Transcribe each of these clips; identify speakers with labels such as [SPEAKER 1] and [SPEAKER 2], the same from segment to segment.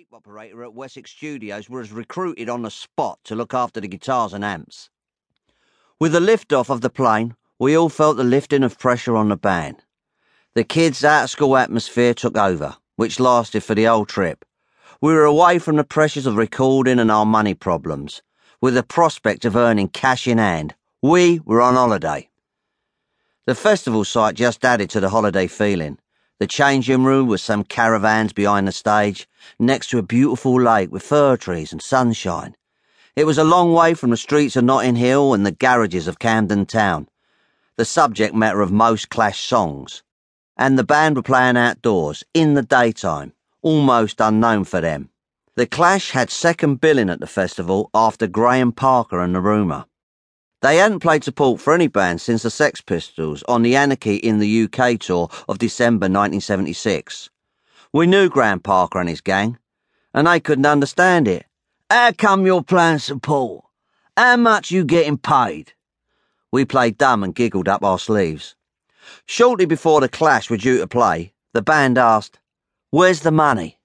[SPEAKER 1] tape operator at Wessex Studios was recruited on the spot to look after the guitars and amps. With the liftoff of the plane, we all felt the lifting of pressure on the band. The kids' out school atmosphere took over, which lasted for the whole trip. We were away from the pressures of recording and our money problems, with the prospect of earning cash in hand. We were on holiday. The festival site just added to the holiday feeling. The changing room was some caravans behind the stage, next to a beautiful lake with fir trees and sunshine. It was a long way from the streets of Notting Hill and the garages of Camden Town, the subject matter of most Clash songs. And the band were playing outdoors, in the daytime, almost unknown for them. The Clash had second billing at the festival after Graham Parker and the Rumour. They hadn't played support for any band since the Sex Pistols on the Anarchy in the UK tour of December 1976. We knew Graham Parker and his gang, and they couldn't understand it. How come you're playing support? How much you getting paid? We played dumb and giggled up our sleeves. Shortly before the Clash were due to play, the band asked, Where's the money?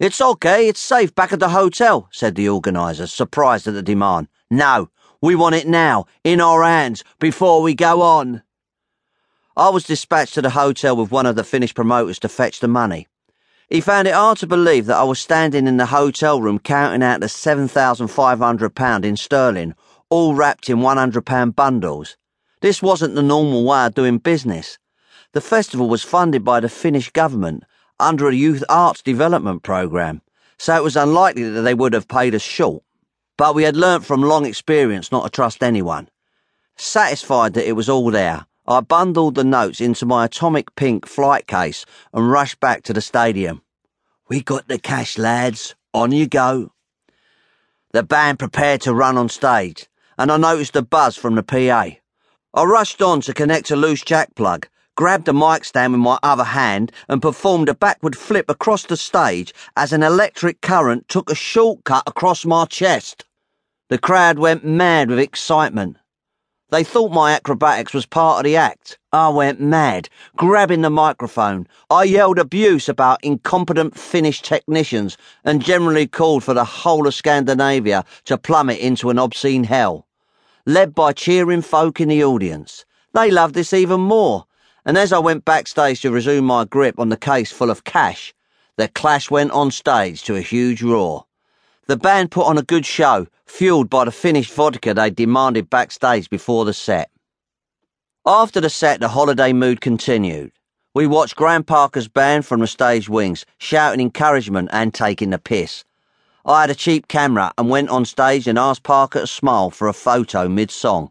[SPEAKER 1] It's okay, it's safe back at the hotel, said the organiser, surprised at the demand. No, we want it now, in our hands, before we go on. I was dispatched to the hotel with one of the Finnish promoters to fetch the money. He found it hard to believe that I was standing in the hotel room counting out the £7,500 in sterling, all wrapped in £100 bundles. This wasn't the normal way of doing business. The festival was funded by the Finnish government under a youth arts development programme, so it was unlikely that they would have paid us short. But we had learnt from long experience not to trust anyone. Satisfied that it was all there, I bundled the notes into my atomic pink flight case and rushed back to the stadium. We got the cash, lads. On you go. The band prepared to run on stage, and I noticed a buzz from the PA. I rushed on to connect a loose jack plug, grabbed a mic stand with my other hand, and performed a backward flip across the stage as an electric current took a shortcut across my chest. The crowd went mad with excitement. They thought my acrobatics was part of the act. I went mad, grabbing the microphone. I yelled abuse about incompetent Finnish technicians and generally called for the whole of Scandinavia to plummet into an obscene hell. Led by cheering folk in the audience. They loved this even more, and as I went backstage to resume my grip on the case full of cash, the clash went on stage to a huge roar. The band put on a good show, fueled by the Finnish vodka they demanded backstage before the set. After the set, the holiday mood continued. We watched Graham Parker's band from the stage wings, shouting encouragement and taking the piss. I had a cheap camera and went on stage and asked Parker to smile for a photo mid song.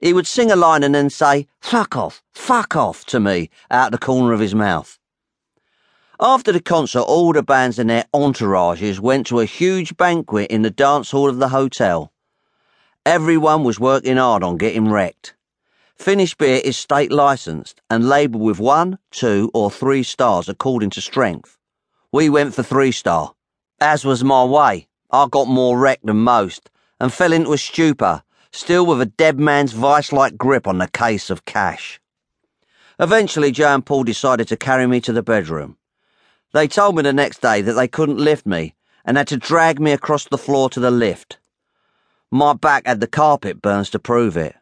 [SPEAKER 1] He would sing a line and then say, fuck off, fuck off to me out the corner of his mouth. After the concert, all the bands and their entourages went to a huge banquet in the dance hall of the hotel. Everyone was working hard on getting wrecked. Finnish beer is state licensed and labelled with one, two, or three stars according to strength. We went for three star. As was my way, I got more wrecked than most and fell into a stupor, still with a dead man's vice like grip on the case of cash. Eventually, Joe and Paul decided to carry me to the bedroom. They told me the next day that they couldn't lift me and had to drag me across the floor to the lift. My back had the carpet burns to prove it.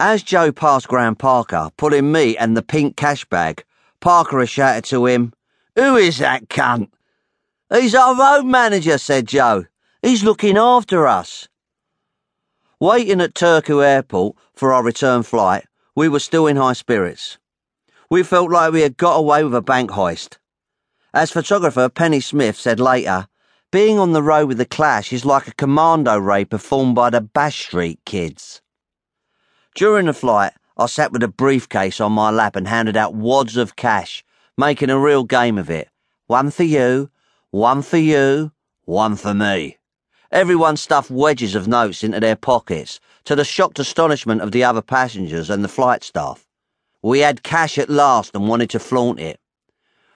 [SPEAKER 1] As Joe passed Graham Parker, pulling me and the pink cash bag, Parker shouted to him, Who is that cunt? He's our road manager, said Joe. He's looking after us. Waiting at Turku Airport for our return flight, we were still in high spirits. We felt like we had got away with a bank heist. As photographer Pennie Smith said later, being on the road with the Clash is like a commando raid performed by the Bash Street Kids. During the flight, I sat with a briefcase on my lap and handed out wads of cash, making a real game of it. One for you, one for you, one for me. Everyone stuffed wedges of notes into their pockets, to the shocked astonishment of the other passengers and the flight staff. We had cash at last and wanted to flaunt it.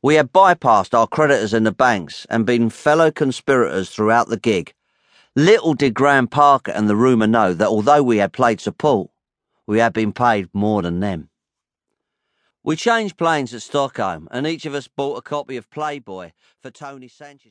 [SPEAKER 1] We had bypassed our creditors in the banks and been fellow conspirators throughout the gig. Little did Graham Parker and the rumour know that although we had played support, we had been paid more than them. We changed planes at Stockholm, and each of us bought a copy of Playboy for Tony Sanchez.